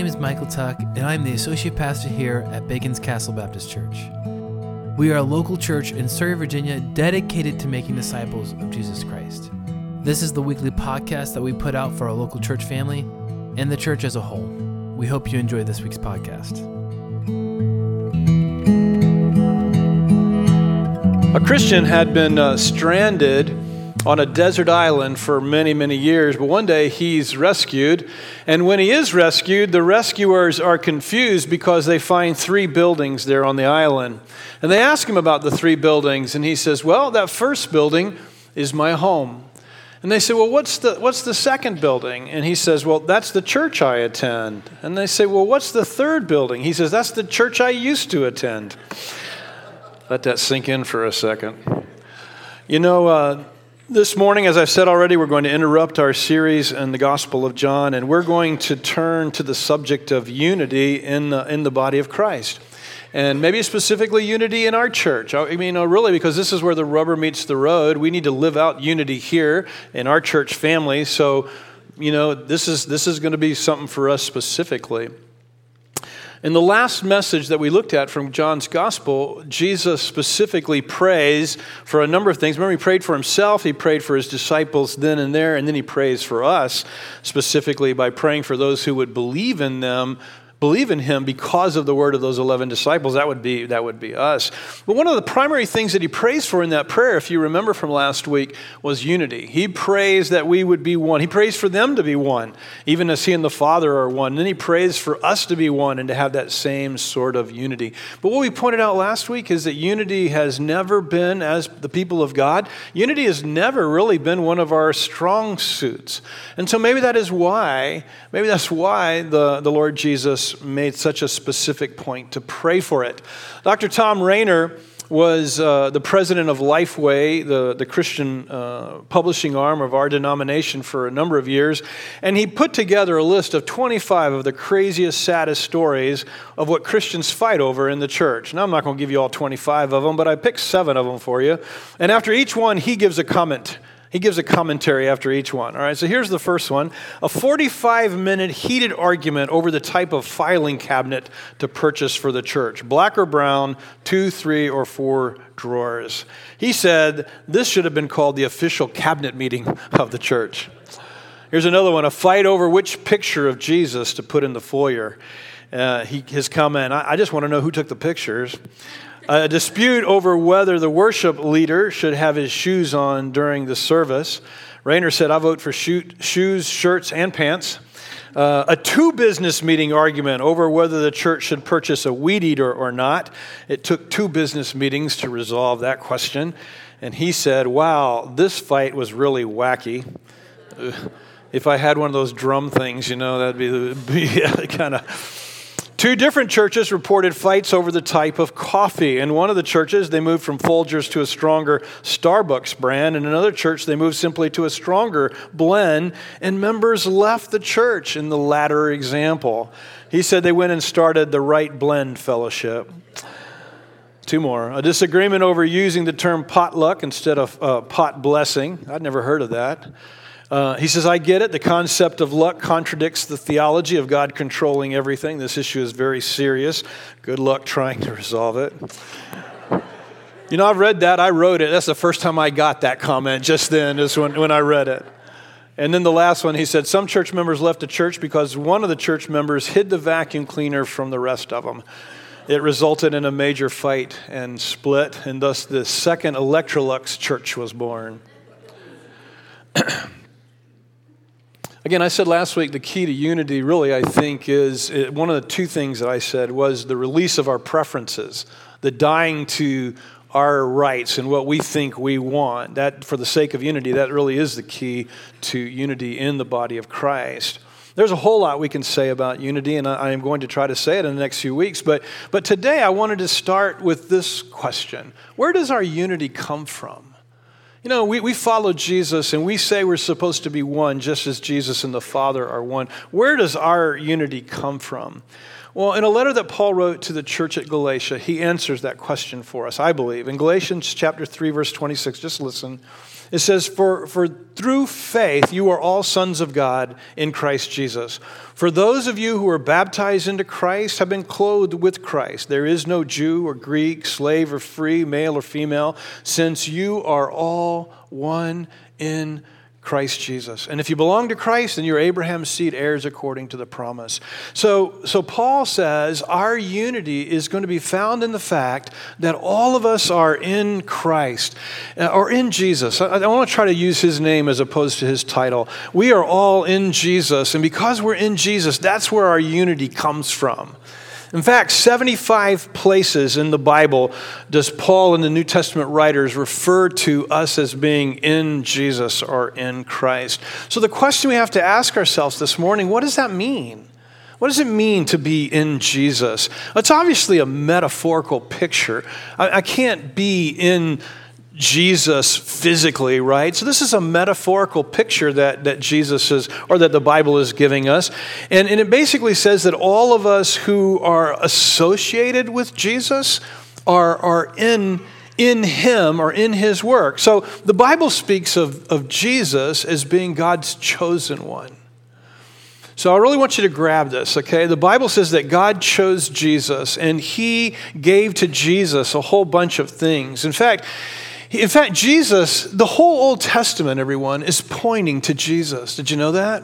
name is Michael Tuck, and I'm the associate pastor here at Bacon's Castle Baptist Church. We are a local church in Surry, Virginia, dedicated to making disciples of Jesus Christ. This is the weekly podcast that we put out for our local church family and the church as a whole. We hope you enjoy this week's podcast. A Christian had been uh, stranded on a desert island for many, many years, but one day he's rescued. And when he is rescued, the rescuers are confused because they find three buildings there on the island. And they ask him about the three buildings, and he says, Well, that first building is my home. And they say, Well, what's the, what's the second building? And he says, Well, that's the church I attend. And they say, Well, what's the third building? He says, That's the church I used to attend. Let that sink in for a second. You know, uh, this morning, as I've said already, we're going to interrupt our series in the Gospel of John, and we're going to turn to the subject of unity in the, in the body of Christ. And maybe specifically unity in our church. I mean, uh, really, because this is where the rubber meets the road. We need to live out unity here in our church family. So, you know, this is, this is going to be something for us specifically. In the last message that we looked at from John's gospel, Jesus specifically prays for a number of things. Remember, he prayed for himself, he prayed for his disciples then and there, and then he prays for us specifically by praying for those who would believe in them believe in him because of the word of those 11 disciples that would be that would be us. But one of the primary things that he prays for in that prayer if you remember from last week was unity. He prays that we would be one. He prays for them to be one even as he and the father are one. And then he prays for us to be one and to have that same sort of unity. But what we pointed out last week is that unity has never been as the people of god unity has never really been one of our strong suits. And so maybe that is why maybe that's why the, the lord jesus made such a specific point to pray for it. Dr. Thom Rainer was uh, the president of Lifeway, the, the Christian uh, publishing arm of our denomination, for a number of years. And he put together a list of 25 of the craziest, saddest stories of what Christians fight over in the church. Now, I'm not going to give you all 25 of them, but I picked seven of them for you. And after each one, he gives a comment. He gives a commentary after each one. All right, so here's the first one a 45 minute heated argument over the type of filing cabinet to purchase for the church black or brown, two, three, or four drawers. He said this should have been called the official cabinet meeting of the church. Here's another one a fight over which picture of Jesus to put in the foyer. Uh, he, his comment I, I just want to know who took the pictures a dispute over whether the worship leader should have his shoes on during the service. Rainer said, I vote for shoot, shoes, shirts, and pants. Uh, a two business meeting argument over whether the church should purchase a weed eater or not. It took two business meetings to resolve that question. And he said, Wow, this fight was really wacky. If I had one of those drum things, you know, that'd be, be kind of Two different churches reported fights over the type of coffee. In one of the churches, they moved from Folgers to a stronger Starbucks brand. In another church, they moved simply to a stronger blend, and members left the church in the latter example. He said they went and started the Right Blend Fellowship. Two more. A disagreement over using the term potluck instead of uh, pot blessing. I'd never heard of that. Uh, he says, I get it. The concept of luck contradicts the theology of God controlling everything. This issue is very serious. Good luck trying to resolve it. You know, I've read that. I wrote it. That's the first time I got that comment just then, is when, when I read it. And then the last one, he said, Some church members left the church because one of the church members hid the vacuum cleaner from the rest of them. It resulted in a major fight and split, and thus the second Electrolux church was born. Again, I said last week the key to unity, really, I think, is one of the two things that I said was the release of our preferences, the dying to our rights and what we think we want. That, for the sake of unity, that really is the key to unity in the body of Christ. There's a whole lot we can say about unity, and I am going to try to say it in the next few weeks. But, but today I wanted to start with this question Where does our unity come from? You know, we, we follow Jesus and we say we're supposed to be one just as Jesus and the Father are one. Where does our unity come from? Well, in a letter that Paul wrote to the church at Galatia, he answers that question for us, I believe. In Galatians chapter 3, verse 26, just listen. It says, for, for through faith you are all sons of God in Christ Jesus. For those of you who are baptized into Christ have been clothed with Christ. There is no Jew or Greek, slave or free, male or female, since you are all one in Christ Jesus. And if you belong to Christ, then you're Abraham's seed heirs according to the promise. So, so Paul says our unity is going to be found in the fact that all of us are in Christ uh, or in Jesus. I, I want to try to use his name as opposed to his title. We are all in Jesus, and because we're in Jesus, that's where our unity comes from. In fact, 75 places in the Bible does Paul and the New Testament writers refer to us as being in Jesus or in Christ. So the question we have to ask ourselves this morning what does that mean? What does it mean to be in Jesus? It's obviously a metaphorical picture. I, I can't be in Jesus physically, right? So this is a metaphorical picture that, that Jesus is, or that the Bible is giving us. And, and it basically says that all of us who are associated with Jesus are, are in, in him or in his work. So the Bible speaks of, of Jesus as being God's chosen one. So I really want you to grab this, okay? The Bible says that God chose Jesus and he gave to Jesus a whole bunch of things. In fact, in fact, Jesus, the whole Old Testament, everyone, is pointing to Jesus. Did you know that?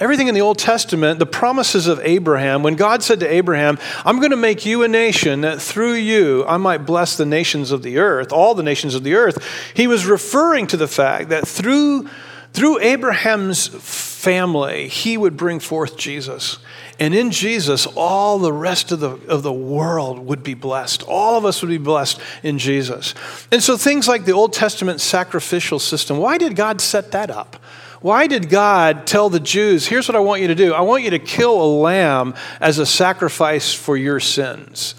Everything in the Old Testament, the promises of Abraham, when God said to Abraham, I'm going to make you a nation that through you I might bless the nations of the earth, all the nations of the earth, he was referring to the fact that through, through Abraham's family, he would bring forth Jesus. And in Jesus, all the rest of the, of the world would be blessed. All of us would be blessed in Jesus. And so things like the Old Testament sacrificial system, why did God set that up? Why did God tell the Jews, here's what I want you to do? I want you to kill a lamb as a sacrifice for your sins.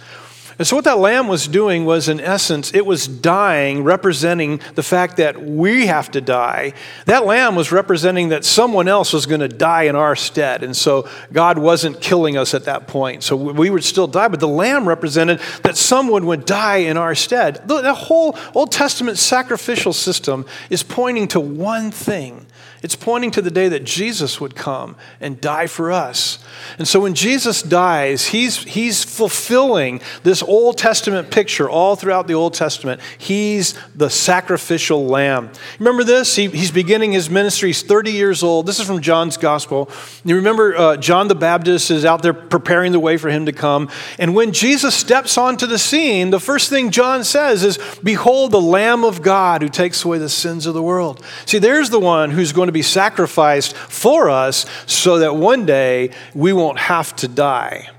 And so, what that lamb was doing was, in essence, it was dying, representing the fact that we have to die. That lamb was representing that someone else was going to die in our stead. And so, God wasn't killing us at that point. So, we would still die, but the lamb represented that someone would die in our stead. The whole Old Testament sacrificial system is pointing to one thing it's pointing to the day that Jesus would come and die for us. And so when Jesus dies, he's, he's fulfilling this Old Testament picture all throughout the Old Testament. He's the sacrificial lamb. Remember this? He, he's beginning his ministry. He's 30 years old. This is from John's gospel. You remember uh, John the Baptist is out there preparing the way for him to come. And when Jesus steps onto the scene, the first thing John says is, Behold, the Lamb of God who takes away the sins of the world. See, there's the one who's going to be sacrificed for us so that one day we won't have to die.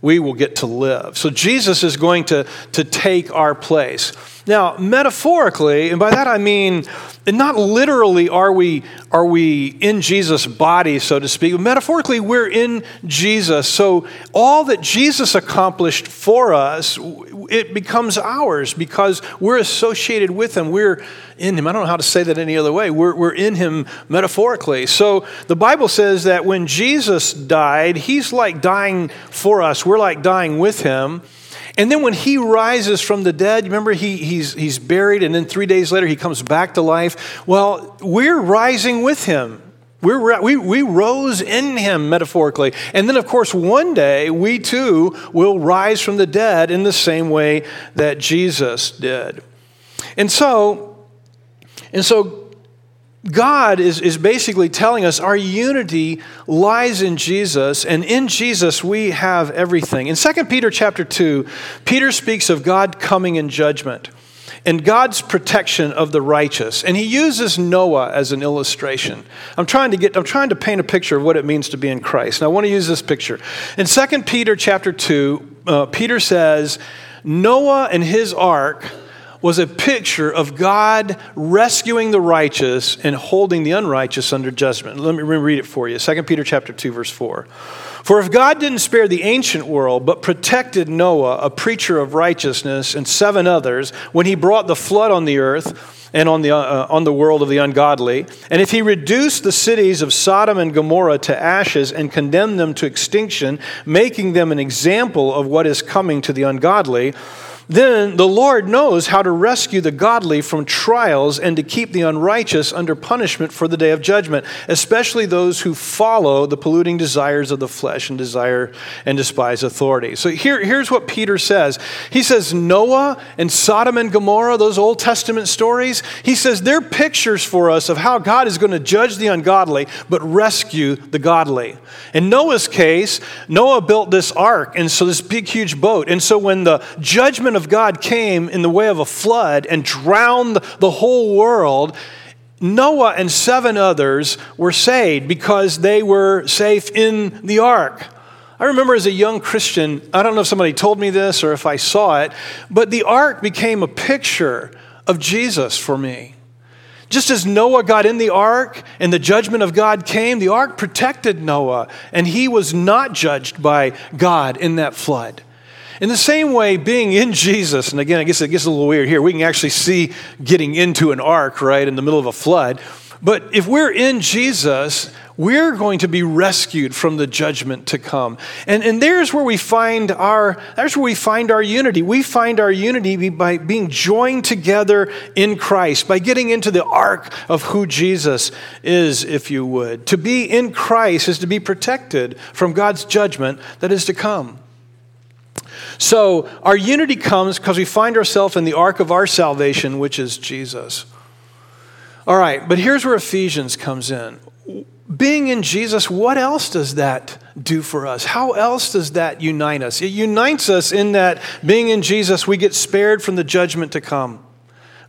We will get to live. So Jesus is going to, to take our place. Now, metaphorically, and by that I mean, not literally are we, are we in Jesus' body, so to speak. Metaphorically, we're in Jesus. So all that Jesus accomplished for us, it becomes ours because we're associated with him. We're in him. I don't know how to say that any other way. We're, we're in him metaphorically. So the Bible says that when Jesus died, he's like dying for us. We're like dying with him. And then when he rises from the dead, remember he, he's, he's buried, and then three days later he comes back to life. Well, we're rising with him. We're, we, we rose in him metaphorically. And then, of course, one day we too will rise from the dead in the same way that Jesus did. And so, and so God is, is basically telling us our unity lies in Jesus, and in Jesus we have everything. In 2 Peter chapter 2, Peter speaks of God coming in judgment and God's protection of the righteous. And he uses Noah as an illustration. I'm trying to get I'm trying to paint a picture of what it means to be in Christ. And I want to use this picture. In 2 Peter chapter 2, uh, Peter says, Noah and his ark was a picture of God rescuing the righteous and holding the unrighteous under judgment. Let me read it for you. 2 Peter chapter 2 verse 4. For if God didn't spare the ancient world but protected Noah, a preacher of righteousness, and seven others when he brought the flood on the earth, and on the, uh, on the world of the ungodly. And if he reduced the cities of Sodom and Gomorrah to ashes and condemned them to extinction, making them an example of what is coming to the ungodly, then the Lord knows how to rescue the godly from trials and to keep the unrighteous under punishment for the day of judgment, especially those who follow the polluting desires of the flesh and desire and despise authority. So here, here's what Peter says. He says, Noah and Sodom and Gomorrah, those Old Testament stories, he says they're pictures for us of how God is going to judge the ungodly but rescue the godly. In Noah's case, Noah built this ark, and so this big, huge boat. And so when the judgment of God came in the way of a flood and drowned the whole world, Noah and seven others were saved because they were safe in the ark. I remember as a young Christian, I don't know if somebody told me this or if I saw it, but the ark became a picture of Jesus for me. Just as Noah got in the ark and the judgment of God came, the ark protected Noah, and he was not judged by God in that flood. In the same way, being in Jesus, and again, I guess it gets a little weird here, we can actually see getting into an ark, right, in the middle of a flood. But if we're in Jesus, we're going to be rescued from the judgment to come. And, and there's where we find our there's where we find our unity. We find our unity by being joined together in Christ, by getting into the ark of who Jesus is, if you would. To be in Christ is to be protected from God's judgment that is to come. So our unity comes because we find ourselves in the ark of our salvation, which is Jesus. All right, but here's where Ephesians comes in. Being in Jesus, what else does that do for us? How else does that unite us? It unites us in that being in Jesus, we get spared from the judgment to come.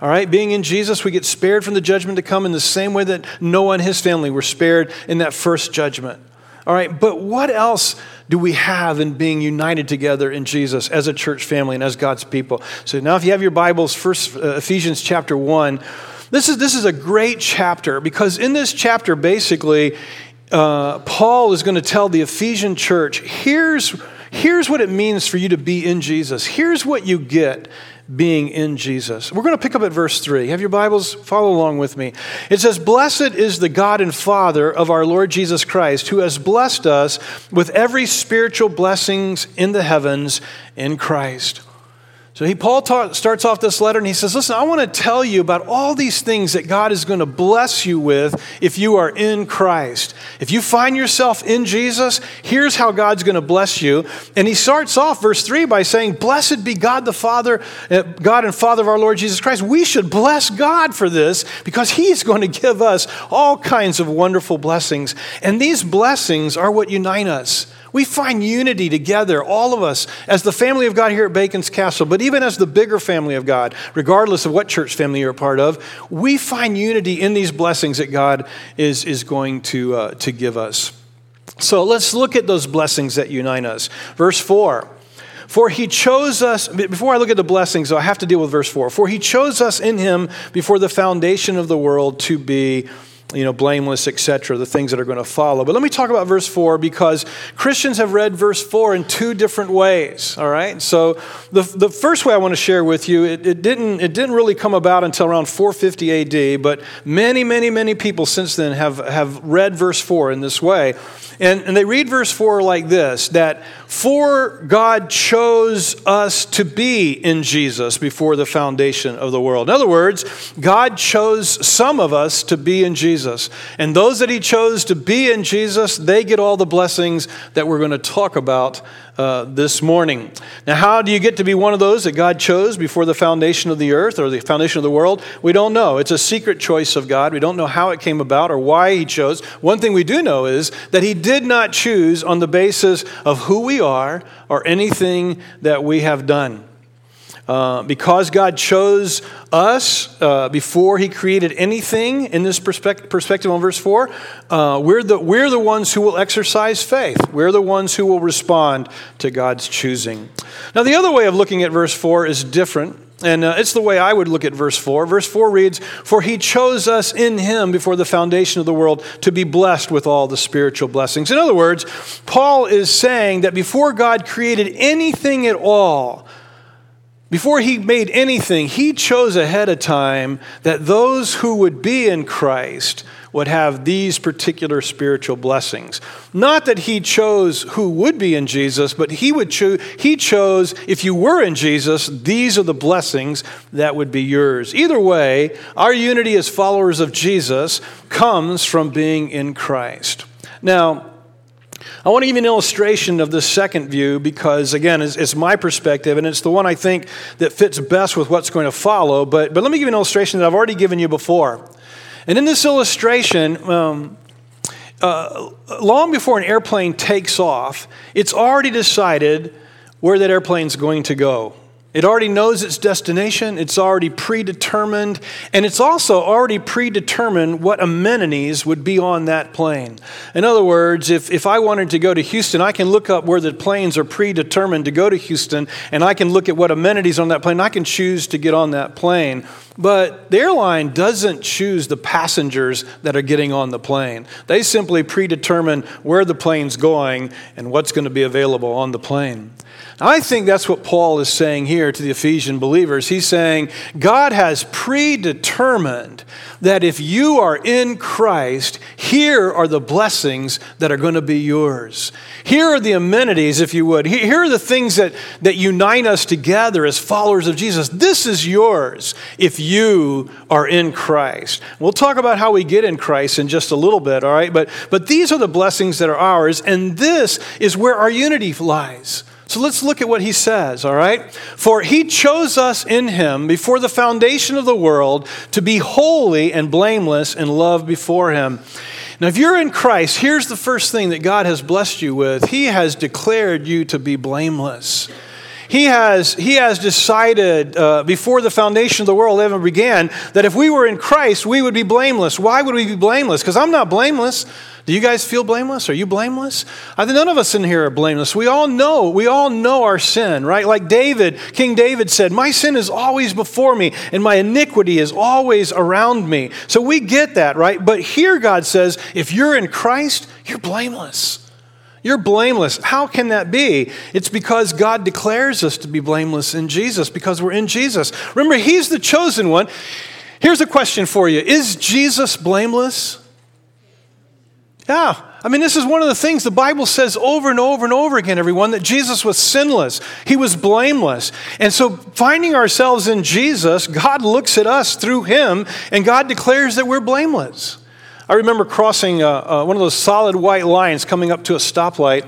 All right, being in Jesus, we get spared from the judgment to come in the same way that Noah and his family were spared in that first judgment. All right, but what else do we have in being united together in Jesus as a church family and as God's people? So now, if you have your Bibles, first uh, Ephesians chapter 1, this is, this is a great chapter because in this chapter, basically, uh, Paul is going to tell the Ephesian church here's, here's what it means for you to be in Jesus, here's what you get being in Jesus. We're going to pick up at verse 3. Have your Bibles? Follow along with me. It says, Blessed is the God and Father of our Lord Jesus Christ, who has blessed us with every spiritual blessings in the heavens in Christ. So he, Paul ta- starts off this letter and he says, Listen, I want to tell you about all these things that God is going to bless you with if you are in Christ. If you find yourself in Jesus, here's how God's going to bless you. And he starts off verse 3 by saying, Blessed be God the Father, uh, God and Father of our Lord Jesus Christ. We should bless God for this because he's going to give us all kinds of wonderful blessings. And these blessings are what unite us. We find unity together, all of us, as the family of God here at Bacon's Castle, but even as the bigger family of God, regardless of what church family you're a part of, we find unity in these blessings that God is, is going to, uh, to give us. So let's look at those blessings that unite us. Verse 4. For he chose us, before I look at the blessings, I have to deal with verse 4. For he chose us in him before the foundation of the world to be you know, blameless, etc., the things that are going to follow. But let me talk about verse 4 because Christians have read verse 4 in two different ways, all right? So the, the first way I want to share with you, it, it, didn't, it didn't really come about until around 450 AD, but many, many, many people since then have, have read verse 4 in this way. And, and they read verse 4 like this that for God chose us to be in Jesus before the foundation of the world. In other words, God chose some of us to be in Jesus. And those that He chose to be in Jesus, they get all the blessings that we're going to talk about uh, this morning. Now, how do you get to be one of those that God chose before the foundation of the earth or the foundation of the world? We don't know. It's a secret choice of God. We don't know how it came about or why He chose. One thing we do know is that He did not choose on the basis of who we are or anything that we have done. Uh, because God chose us uh, before He created anything in this perspective, perspective on verse 4, uh, we're, the, we're the ones who will exercise faith. We're the ones who will respond to God's choosing. Now, the other way of looking at verse 4 is different. And uh, it's the way I would look at verse 4. Verse 4 reads, For he chose us in him before the foundation of the world to be blessed with all the spiritual blessings. In other words, Paul is saying that before God created anything at all, Before he made anything, he chose ahead of time that those who would be in Christ would have these particular spiritual blessings. Not that he chose who would be in Jesus, but he would choose he chose if you were in Jesus, these are the blessings that would be yours. Either way, our unity as followers of Jesus comes from being in Christ. Now, I want to give you an illustration of the second view because, again, it's, it's, my perspective and it's the one I think that fits best with what's going to follow. But, but let me give you an illustration that I've already given you before. And in this illustration, um, uh, long before an airplane takes off, it's already decided where that airplane's going to go. It already knows its destination, it's already predetermined, and it's also already predetermined what amenities would be on that plane. In other words, if, if I wanted to go to Houston, I can look up where the planes are predetermined to go to Houston, and I can look at what amenities on that plane. I can choose to get on that plane. But the airline doesn't choose the passengers that are getting on the plane. They simply predetermine where the plane's going and what's going to be available on the plane. I think that's what Paul is saying here to the Ephesian believers. He's saying God has predetermined that if you are in Christ, here are the blessings that are going to be yours. Here are the amenities, if you would. Here are the things that, that unite us together as followers of Jesus. This is yours if you are in Christ. We'll talk about how we get in Christ in just a little bit, all right? But, but these are the blessings that are ours, and this is where our unity lies. So let's look at what he says, all right? For he chose us in him before the foundation of the world to be holy and blameless in love before him. Now, if you're in Christ, here's the first thing that God has blessed you with He has declared you to be blameless. He has, he has decided uh, before the foundation of the world ever began that if we were in Christ, we would be blameless. Why would we be blameless? Because I'm not blameless. Do you guys feel blameless? Are you blameless? I think none of us in here are blameless. We all know, we all know our sin, right? Like David, King David said, My sin is always before me, and my iniquity is always around me. So we get that, right? But here God says, if you're in Christ, you're blameless. You're blameless. How can that be? It's because God declares us to be blameless in Jesus, because we're in Jesus. Remember, He's the chosen one. Here's a question for you Is Jesus blameless? Yeah. I mean, this is one of the things the Bible says over and over and over again, everyone, that Jesus was sinless. He was blameless. And so, finding ourselves in Jesus, God looks at us through Him, and God declares that we're blameless. I remember crossing uh, uh, one of those solid white lines coming up to a stoplight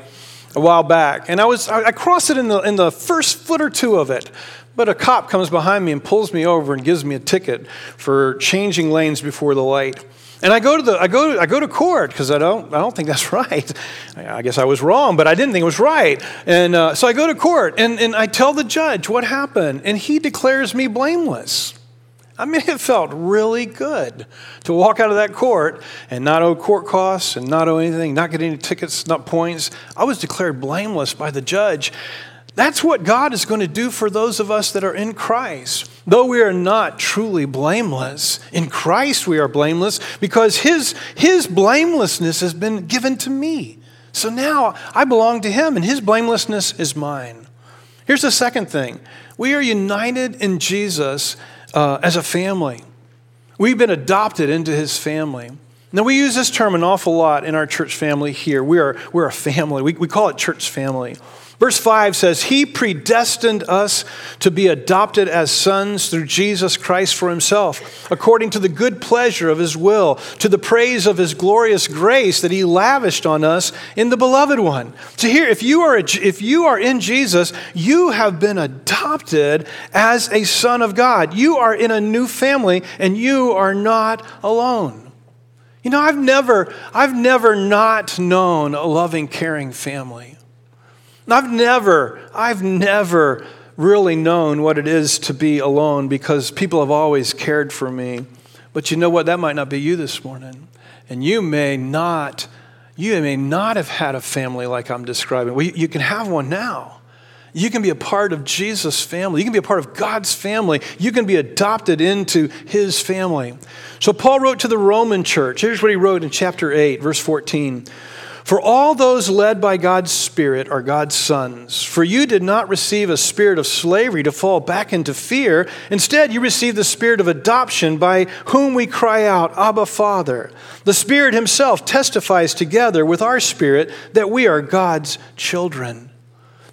a while back. And I, was, I crossed it in the, in the first foot or two of it. But a cop comes behind me and pulls me over and gives me a ticket for changing lanes before the light. And I go to the I go I go to court because I don't I don't think that's right. I guess I was wrong, but I didn't think it was right. And uh, so I go to court and, and I tell the judge what happened, and he declares me blameless. I mean, it felt really good to walk out of that court and not owe court costs and not owe anything, not get any tickets, not points. I was declared blameless by the judge. That's what God is going to do for those of us that are in Christ. Though we are not truly blameless, in Christ we are blameless because His, his blamelessness has been given to me. So now I belong to Him and His blamelessness is mine. Here's the second thing we are united in Jesus uh, as a family. We've been adopted into his family. Now, we use this term an awful lot in our church family here. We are, we're a family. We, we call it church family. Verse 5 says, He predestined us to be adopted as sons through Jesus Christ for Himself, according to the good pleasure of His will, to the praise of His glorious grace that He lavished on us in the Beloved One. So, here, if you are, if you are in Jesus, you have been adopted as a son of God. You are in a new family, and you are not alone. You know, I've never, I've never not known a loving, caring family. I've never, I've never really known what it is to be alone because people have always cared for me. But you know what? That might not be you this morning. And you may not, you may not have had a family like I'm describing. Well, you can have one now. You can be a part of Jesus' family. You can be a part of God's family. You can be adopted into his family. So Paul wrote to the Roman church. Here's what he wrote in chapter 8, verse 14. For all those led by God's Spirit are God's sons. For you did not receive a spirit of slavery to fall back into fear. Instead, you received the spirit of adoption by whom we cry out, Abba, Father. The Spirit Himself testifies together with our spirit that we are God's children.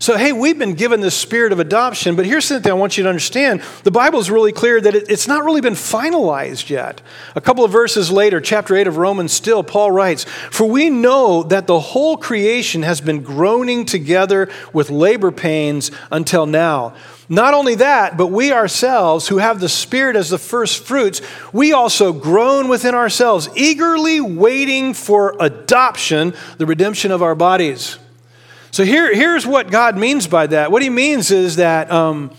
So, hey, we've been given the spirit of adoption, but here's something I want you to understand. The Bible is really clear that it's not really been finalized yet. A couple of verses later, chapter 8 of Romans, still, Paul writes, For we know that the whole creation has been groaning together with labor pains until now. Not only that, but we ourselves, who have the Spirit as the first fruits, we also groan within ourselves, eagerly waiting for adoption, the redemption of our bodies. So here, here's what God means by that. What he means is that um,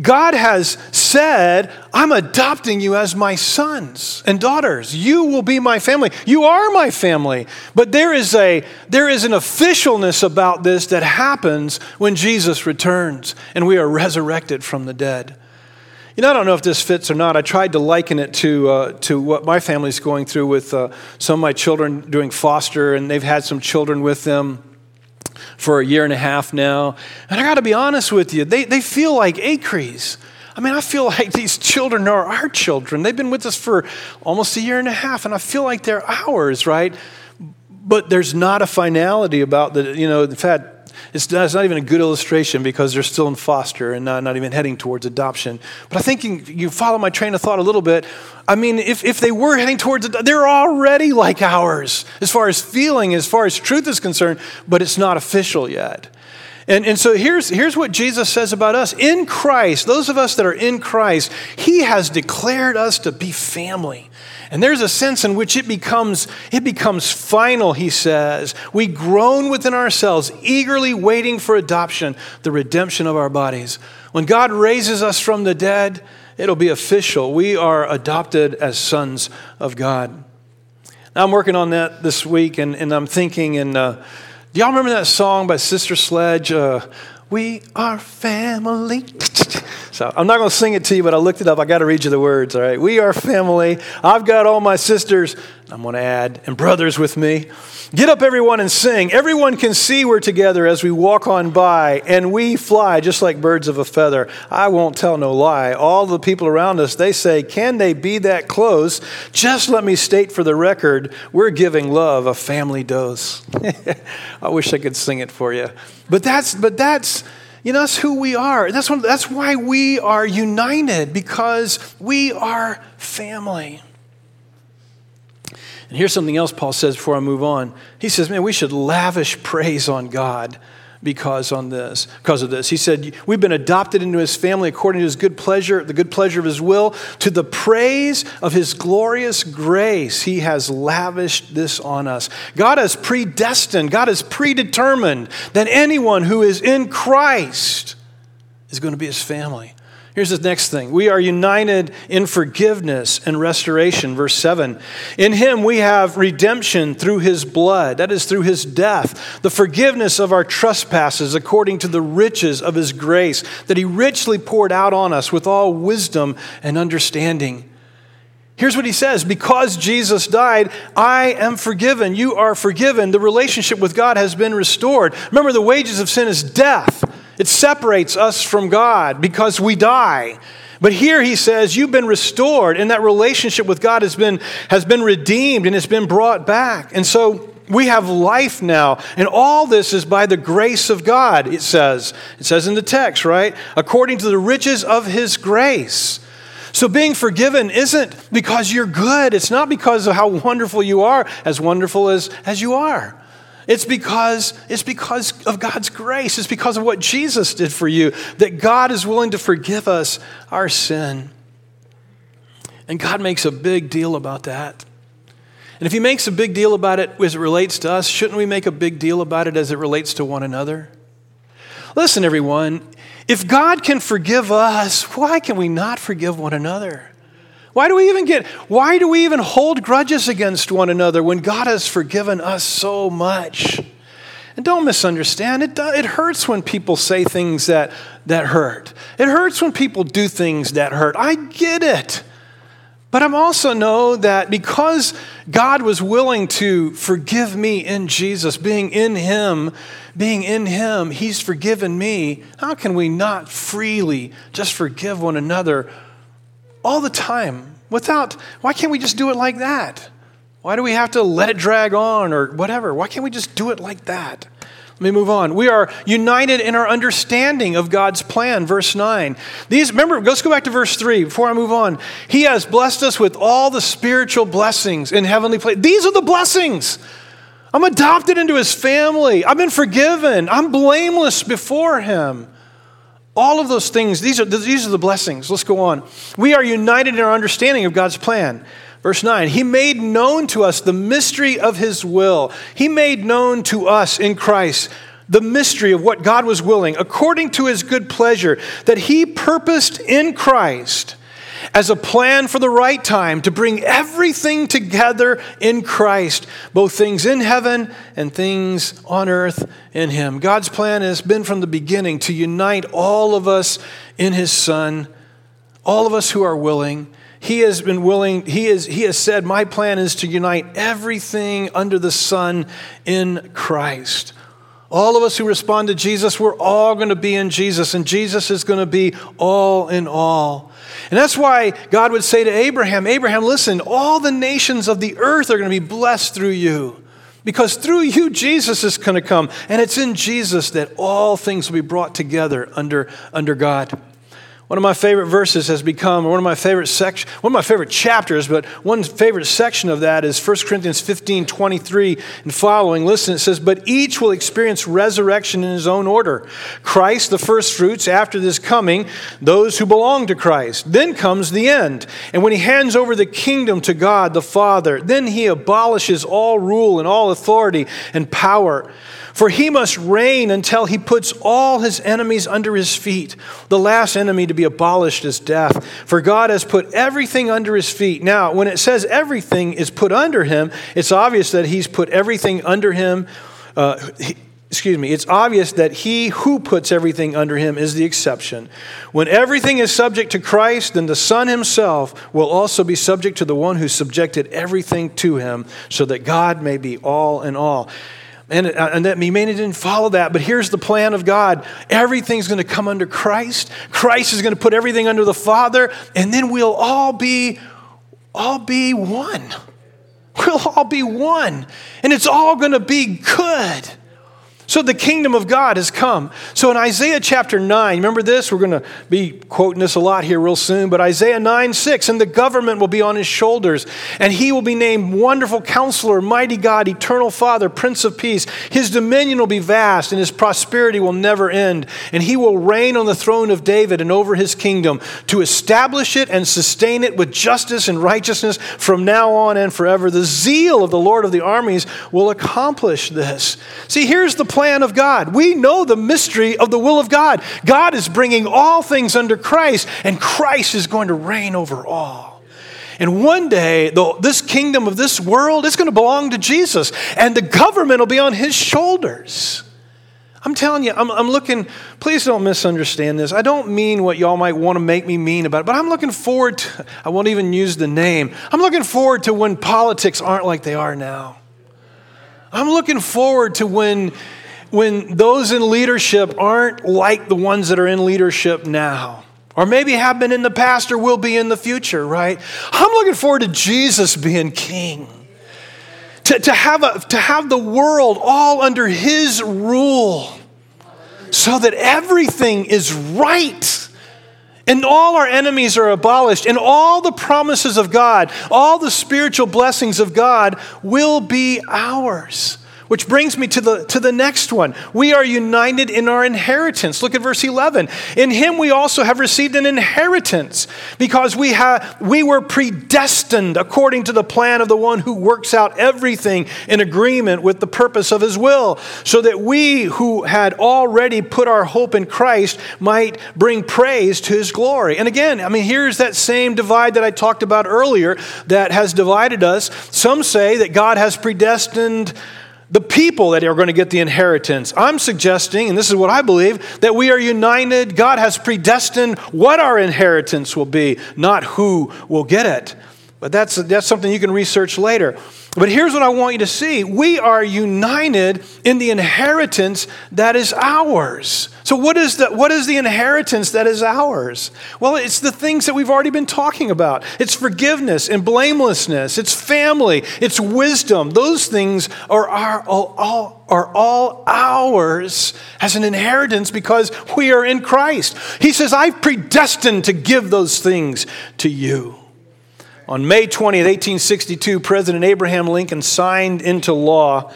God has said, I'm adopting you as my sons and daughters. You will be my family. You are my family. But there is, a, there is an officialness about this that happens when Jesus returns and we are resurrected from the dead. You know, I don't know if this fits or not. I tried to liken it to, uh, to what my family's going through with uh, some of my children doing foster, and they've had some children with them for a year and a half now. And I got to be honest with you, they, they feel like acres. I mean, I feel like these children are our children. They've been with us for almost a year and a half, and I feel like they're ours, right? But there's not a finality about the, you know, in fact, it's, it's not even a good illustration because they're still in foster and not, not even heading towards adoption. But I think you, follow my train of thought a little bit. I mean, if, if they were heading towards they're already like ours as far as feeling, as far as truth is concerned, but it's not official yet. And, and so here's, here's what Jesus says about us. In Christ, those of us that are in Christ, He has declared us to be family. And there's a sense in which it becomes, it becomes final, he says. We groan within ourselves, eagerly waiting for adoption, the redemption of our bodies. When God raises us from the dead, it'll be official. We are adopted as sons of God. Now, I'm working on that this week, and, and I'm thinking, and uh, do y'all remember that song by Sister Sledge? Uh, we are family. So I'm not going to sing it to you, but I looked it up. I got to read you the words, all right? We are family. I've got all my sisters, I'm going to add, and brothers with me. Get up, everyone, and sing. Everyone can see we're together as we walk on by, and we fly just like birds of a feather. I won't tell no lie. All the people around us, they say, Can they be that close? Just let me state for the record, we're giving love a family dose. I wish I could sing it for you. But that's, but that's, you know, that's who we are. That's, one, that's why we are united, because we are family. And here's something else Paul says before I move on. He says, man, we should lavish praise on God because on this because of this. He said we've been adopted into his family according to his good pleasure the good pleasure of his will. To the praise of his glorious grace he has lavished this on us. God has predestined god has predetermined that anyone who is in christ is going to be his family Here's the next thing. We are united in forgiveness and restoration. Verse 7. In him we have redemption through his blood, that is, through his death, the forgiveness of our trespasses according to the riches of his grace that he richly poured out on us with all wisdom and understanding. Here's what he says Because Jesus died, I am forgiven. You are forgiven. The relationship with God has been restored. Remember, the wages of sin is death. It separates us from God because we die. But here he says, You've been restored, and that relationship with God has been, has been redeemed and it's been brought back. And so we have life now. And all this is by the grace of God, it says. It says in the text, right? According to the riches of his grace. So being forgiven isn't because you're good, it's not because of how wonderful you are, as wonderful as, as you are. It's because, it's because of God's grace. It's because of what Jesus did for you that God is willing to forgive us our sin. And God makes a big deal about that. And if He makes a big deal about it as it relates to us, shouldn't we make a big deal about it as it relates to one another? Listen, everyone, if God can forgive us, why can we not forgive one another? Why do we even get, why do we even hold grudges against one another when God has forgiven us so much? And don't misunderstand, it, it hurts when people say things that, that hurt. It hurts when people do things that hurt. I get it. But I'm also know that because God was willing to forgive me in Jesus, being in Him, being in Him, He's forgiven me. How can we not freely just forgive one another all the time without, why can't we just do it like that? Why do we have to let it drag on or whatever? Why can't we just do it like that? Let me move on. We are united in our understanding of God's plan, verse 9. These, remember, let's go back to verse 3 before I move on. He has blessed us with all the spiritual blessings in heavenly place. These are the blessings. I'm adopted into his family. I've been forgiven. I'm blameless before him. All of those things, these are, these are the blessings. Let's go on. We are united in our understanding of God's plan. Verse 9, He made known to us the mystery of His will. He made known to us in Christ the mystery of what God was willing, according to His good pleasure, that He purposed in Christ as a plan for the right time to bring everything together in Christ, both things in heaven and things on earth in Him. God's plan has been from the beginning to unite all of us in His Son, all of us who are willing. He has been willing, he, is, he has said, My plan is to unite everything under the sun in Christ. All of us who respond to Jesus, we're all going to be in Jesus, and Jesus is going to be all in all. And that's why God would say to Abraham, Abraham, listen, all the nations of the earth are going to be blessed through you. Because through you, Jesus is going to come. And it's in Jesus that all things will be brought together under, under God. One of my favorite verses has become or one of my favorite section, one of my favorite chapters, but one favorite section of that is 1 Corinthians 15, 23 and following. Listen, it says, But each will experience resurrection in his own order. Christ, the first fruits, after this coming, those who belong to Christ. Then comes the end. And when he hands over the kingdom to God the Father, then he abolishes all rule and all authority and power. For he must reign until he puts all his enemies under his feet. The last enemy to be abolished is death. For God has put everything under his feet. Now, when it says everything is put under him, it's obvious that he's put everything under him. Uh, he, excuse me, it's obvious that he who puts everything under him is the exception. When everything is subject to Christ, then the Son himself will also be subject to the one who subjected everything to him, so that God may be all in all. And, uh, and that Mimena didn't follow that, but here's the plan of God. Everything's going to come under Christ. Christ is going to put everything under the Father, and then we'll all be all be one. We'll all be one. And it's all going to be good. So the kingdom of God has come. So in Isaiah chapter 9, remember this? We're going to be quoting this a lot here real soon, but Isaiah 9 6, and the government will be on his shoulders, and he will be named Wonderful Counselor, Mighty God, Eternal Father, Prince of Peace. His dominion will be vast, and his prosperity will never end. And he will reign on the throne of David and over his kingdom to establish it and sustain it with justice and righteousness from now on and forever. The zeal of the Lord of the armies will accomplish this. See, here's the plan of God. We know the mystery of the will of God. God is bringing all things under Christ, and Christ is going to reign over all. And one day, the, this kingdom of this world is going to belong to Jesus, and the government will be on his shoulders. I'm telling you, I'm, I'm, looking, please don't misunderstand this. I don't mean what y'all might want to make me mean about it, but I'm looking forward to, I won't even use the name. I'm looking forward to when politics aren't like they are now. I'm looking forward to when when those in leadership aren't like the ones that are in leadership now, or maybe have been in the past or will be in the future, right? I'm looking forward to Jesus being king. To, to, have, a, to have the world all under his rule so that everything is right and all our enemies are abolished, and all the promises of God, all the spiritual blessings of God will be ours. Which brings me to the, to the next one. We are united in our inheritance. Look at verse 11. In him we also have received an inheritance because we, have, we were predestined according to the plan of the one who works out everything in agreement with the purpose of his will, so that we who had already put our hope in Christ might bring praise to his glory. And again, I mean, here's that same divide that I talked about earlier that has divided us. Some say that God has predestined the people that are going to get the inheritance. I'm suggesting, and this is what I believe, that we are united. God has predestined what our inheritance will be, not who will get it. But that's, that's something you can research later. But here's what I want you to see we are united in the inheritance that is ours. So, what is, the, what is the inheritance that is ours? Well, it's the things that we've already been talking about it's forgiveness and blamelessness, it's family, it's wisdom. Those things are, are, all, are all ours as an inheritance because we are in Christ. He says, I've predestined to give those things to you. On May 20th, 1862, President Abraham Lincoln signed into law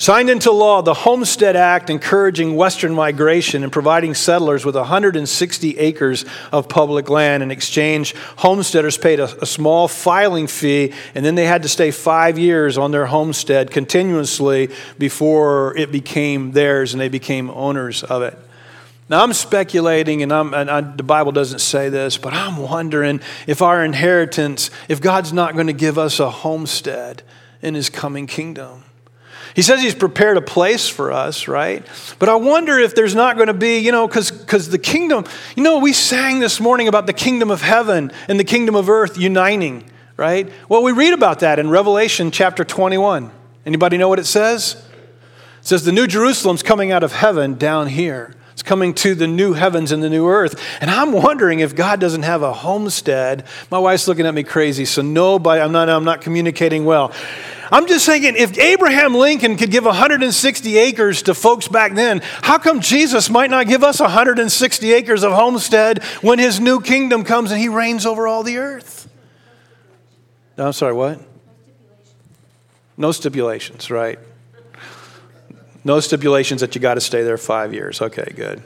signed into law the Homestead Act encouraging western migration and providing settlers with 160 acres of public land. In exchange, homesteaders paid a, a, small filing fee, and then they had to stay five years on their homestead continuously before it became theirs and they became owners of it. Now, I'm speculating, and, I'm, and I, the Bible doesn't say this, but I'm wondering if our inheritance, if God's not going to give us a homestead in his coming kingdom. He says he's prepared a place for us, right? But I wonder if there's not going to be, you know, because the kingdom, you know, we sang this morning about the kingdom of heaven and the kingdom of earth uniting, right? Well, we read about that in Revelation chapter 21. Anybody know what it says? It says, The new Jerusalem's coming out of heaven down here. It's coming to the new heavens and the new earth. And I'm wondering if God doesn't have a homestead. My wife's looking at me crazy, so nobody, I'm not, I'm not communicating well. I'm just thinking if Abraham Lincoln could give 160 acres to folks back then, how come Jesus might not give us 160 acres of homestead when his new kingdom comes and he reigns over all the earth? No, I'm sorry, what? No stipulations, right? No stipulations that you got to stay there five years. Okay, good.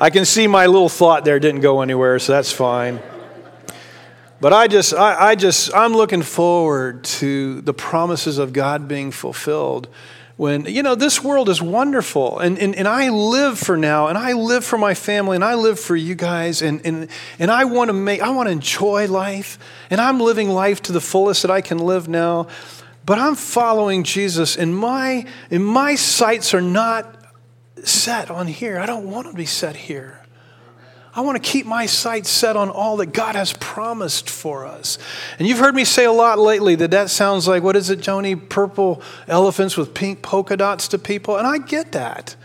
I can see my little thought there didn't go anywhere, so that's fine. But I just, I, I, just, I'm looking forward to the promises of God being fulfilled. When, you know, this world is wonderful, and, and, and I live for now, and I live for my family, and I live for you guys, and, and, and I want to make, I want to enjoy life, and I'm living life to the fullest that I can live now but I'm following Jesus, and my, and my sights are not set on here. I don't want to be set here. I want to keep my sights set on all that God has promised for us. And you've heard me say a lot lately that that sounds like, what is it, Joni? Purple elephants with pink polka dots to people. And I get that.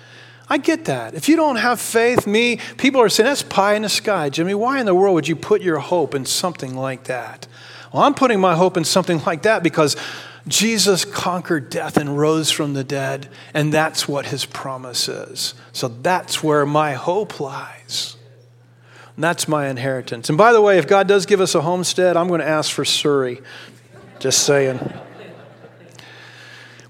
I get that. If you don't have faith, me, people are saying, that's pie in the sky. Jimmy, why in the world would you put your hope in something like that? Well, I'm putting my hope in something like that because Jesus conquered death and rose from the dead, and that's what his promise is. So that's where my hope lies. And that's my inheritance. And by the way, if God does give us a homestead, I'm going to ask for Surry. Just saying.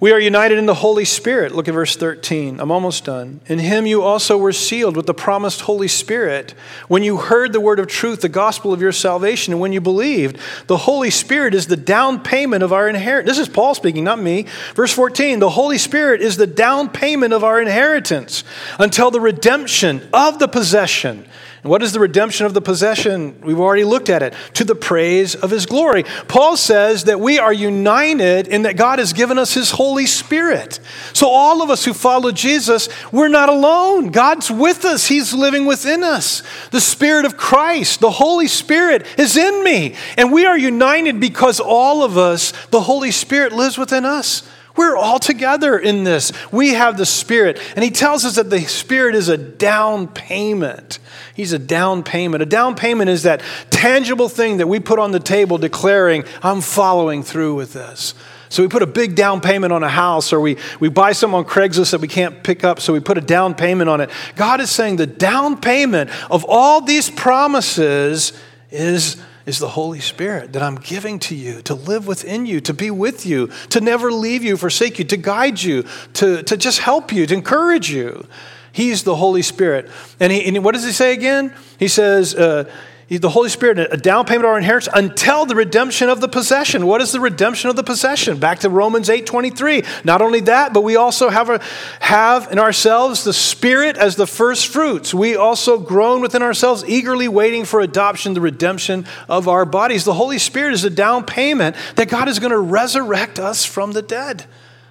We are united in the Holy Spirit. Look at verse 13. I'm almost done. In him you also were sealed with the promised Holy Spirit. When you heard the word of truth, the gospel of your salvation, and when you believed, the Holy Spirit is the down payment of our inheritance. This is Paul speaking, not me. Verse 14 The Holy Spirit is the down payment of our inheritance until the redemption of the possession and what is the redemption of the possession? We've already looked at it. To the praise of his glory. Paul says that we are united in that God has given us his Holy Spirit. So, all of us who follow Jesus, we're not alone. God's with us, he's living within us. The Spirit of Christ, the Holy Spirit, is in me. And we are united because all of us, the Holy Spirit lives within us. We're all together in this. We have the Spirit. And he tells us that the Spirit is a down payment. He's a down payment. A down payment is that tangible thing that we put on the table declaring, I'm following through with this. So we put a big down payment on a house, or we, we buy some on Craigslist that we can't pick up, so we put a down payment on it. God is saying the down payment of all these promises is is the Holy Spirit that I'm giving to you to live within you, to be with you, to never leave you, forsake you, to guide you, to, to just help you, to encourage you. He's the Holy Spirit. And, he, and what does he say again? He says, uh, the Holy Spirit, a down payment our inheritance until the redemption of the possession. What is the redemption of the possession? Back to Romans 8 23. Not only that, but we also have, a, have in ourselves the Spirit as the first fruits. We also groan within ourselves, eagerly waiting for adoption, the redemption of our bodies. The Holy Spirit is a down payment that God is going to resurrect us from the dead.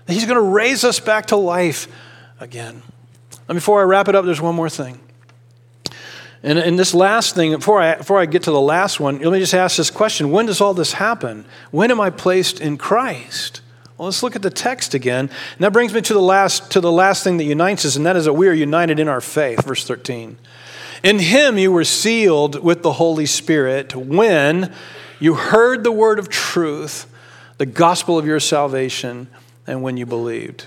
He's going to raise us back to life again. And before I wrap it up, there's one more thing. And, and this last thing, before I, before I get to the last one, let me just ask this question When does all this happen? When am I placed in Christ? Well, let's look at the text again. And that brings me to the last, to the last thing that unites us, and that is that we are united in our faith. Verse 13. In him you were sealed with the Holy Spirit when you heard the word of truth, the gospel of your salvation, and when you believed.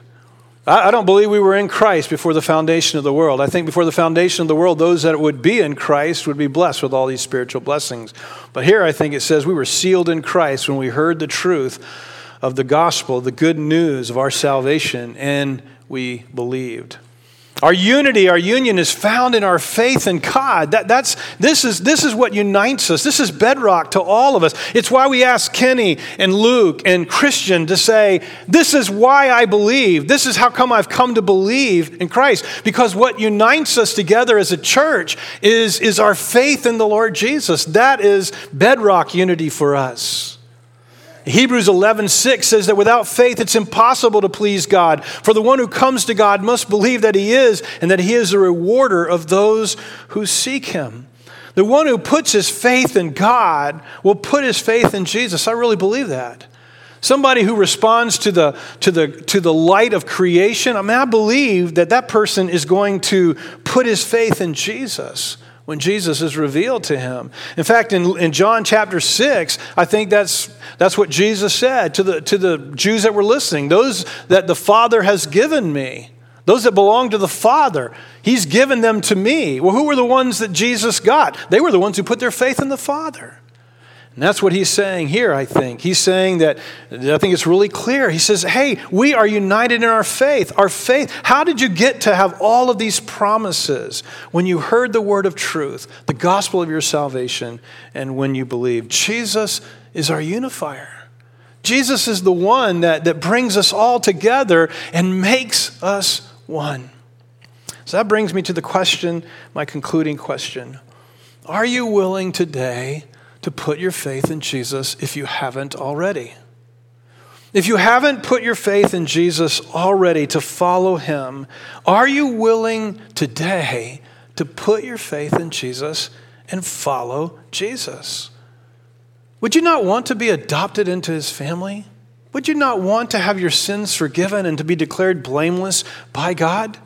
I don't believe we were in Christ before the foundation of the world. I think before the foundation of the world, those that would be in Christ would be blessed with all these spiritual blessings. But here I think it says we were sealed in Christ when we heard the truth of the gospel, the good news of our salvation, and we believed. Our unity, our union is found in our faith in God. That, that's, this, is, this is what unites us. This is bedrock to all of us. It's why we ask Kenny and Luke and Christian to say, This is why I believe. This is how come I've come to believe in Christ. Because what unites us together as a church is, is our faith in the Lord Jesus. That is bedrock unity for us. Hebrews 11:6 says that without faith it's impossible to please God. For the one who comes to God must believe that he is and that he is a rewarder of those who seek him. The one who puts his faith in God will put his faith in Jesus. I really believe that. Somebody who responds to the, to, the, to the light of creation, I mean, I believe that that person is going to put his faith in Jesus when Jesus is revealed to him. In fact, in, in John chapter 6, I think that's, that's what Jesus said to the, to the Jews that were listening those that the Father has given me, those that belong to the Father, He's given them to me. Well, who were the ones that Jesus got? They were the ones who put their faith in the Father. And that's what he's saying here, I think. He's saying that, I think it's really clear. He says, hey, we are united in our faith. Our faith, how did you get to have all of these promises when you heard the word of truth, the gospel of your salvation, and when you believe? Jesus is our unifier. Jesus is the one that, that brings us all together and makes us one. So that brings me to the question, my concluding question. Are you willing today? To put your faith in Jesus if you haven't already. If you haven't put your faith in Jesus already to follow him, are you willing today to put your faith in Jesus and follow Jesus? Would you not want to be adopted into his family? Would you not want to have your sins forgiven and to be declared blameless by God?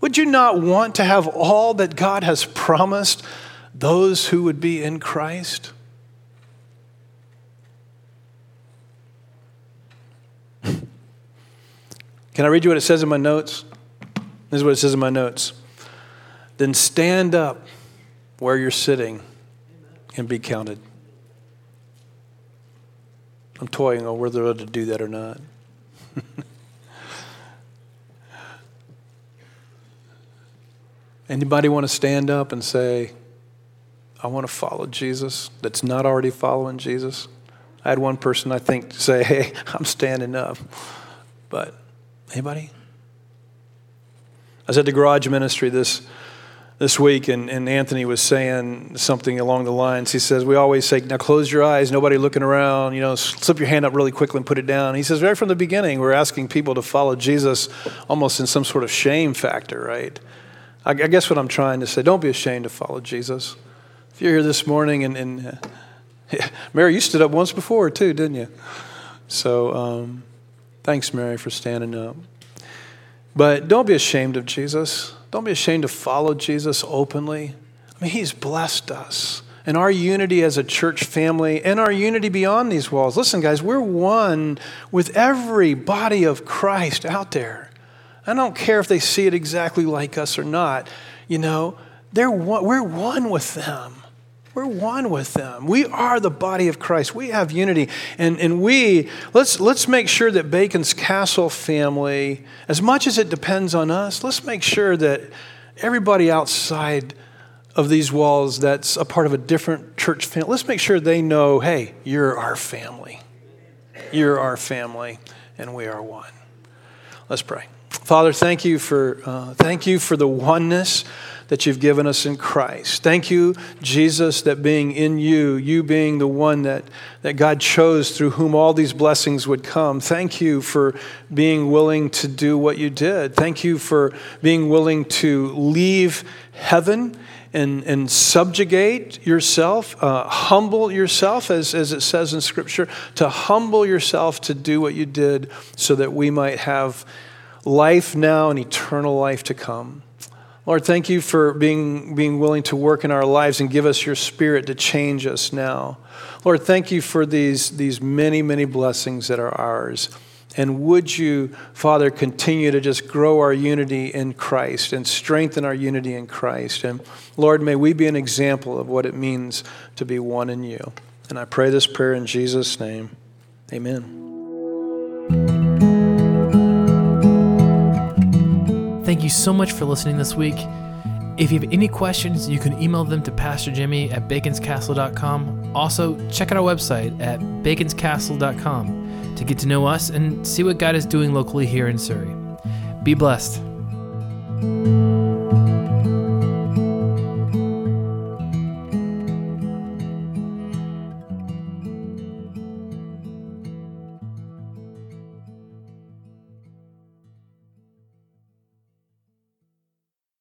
Would you not want to have all that God has promised those who would be in Christ? Can I read you what it says in my notes? This is what it says in my notes. Then stand up where you're sitting and be counted. I'm toying on whether to do that or not. Anybody want to stand up and say, I want to follow Jesus that's not already following Jesus. I had one person I think say, "Hey, I'm standing up," but anybody? I was at the garage ministry this this week, and, and Anthony was saying something along the lines. He says, We always say, Now close your eyes, nobody looking around, you know, slip your hand up really quickly and put it down. He says, Right from the beginning, we're asking people to follow Jesus almost in some sort of shame factor, right? I, I guess what I'm trying to say, don't be ashamed to follow Jesus. If you're here this morning, and, and uh, Mary, you stood up once before too, didn't you? So um, thanks, Mary, for standing up. But don't be ashamed of Jesus. Don't be ashamed to follow Jesus openly. I mean, He's blessed us. And our unity as a church family and our unity beyond these walls. Listen, guys, we're one with every body of Christ out there. I don't care if they see it exactly like us or not. You know, they're one, we're one with them. We're one with them. We are the body of Christ. We have unity. And, and we, let's, let's make sure that Bacon's Castle family, as much as it depends on us, let's make sure that everybody outside of these walls that's a part of a different church family, let's make sure they know hey, you're our family. You're our family, and we are one. Let's pray. Father, thank you for, uh, thank you for the oneness that you've given us in Christ. Thank you, Jesus, that being in you, you being the one that, that God chose through whom all these blessings would come. Thank you for being willing to do what you did. Thank you for being willing to leave heaven and, and subjugate yourself, uh, humble yourself, as, as it says in Scripture, to humble yourself to do what you did so that we might have life now and eternal life to come. Lord, thank you for being, being willing to work in our lives and give us your spirit to change us now. Lord, thank you for these, these many, many blessings that are ours. And would you, Father, continue to just grow our unity in Christ and strengthen our unity in Christ? And Lord, may we be an example of what it means to be one in you. And I pray this prayer in Jesus' name. Amen. Thank you so much for listening this week. If you have any questions, you can email them to Pastor Jimmy at baconscastle.com. Also, check out our website at baconscastle.com to get to know us and see what God is doing locally here in Surry. Be blessed.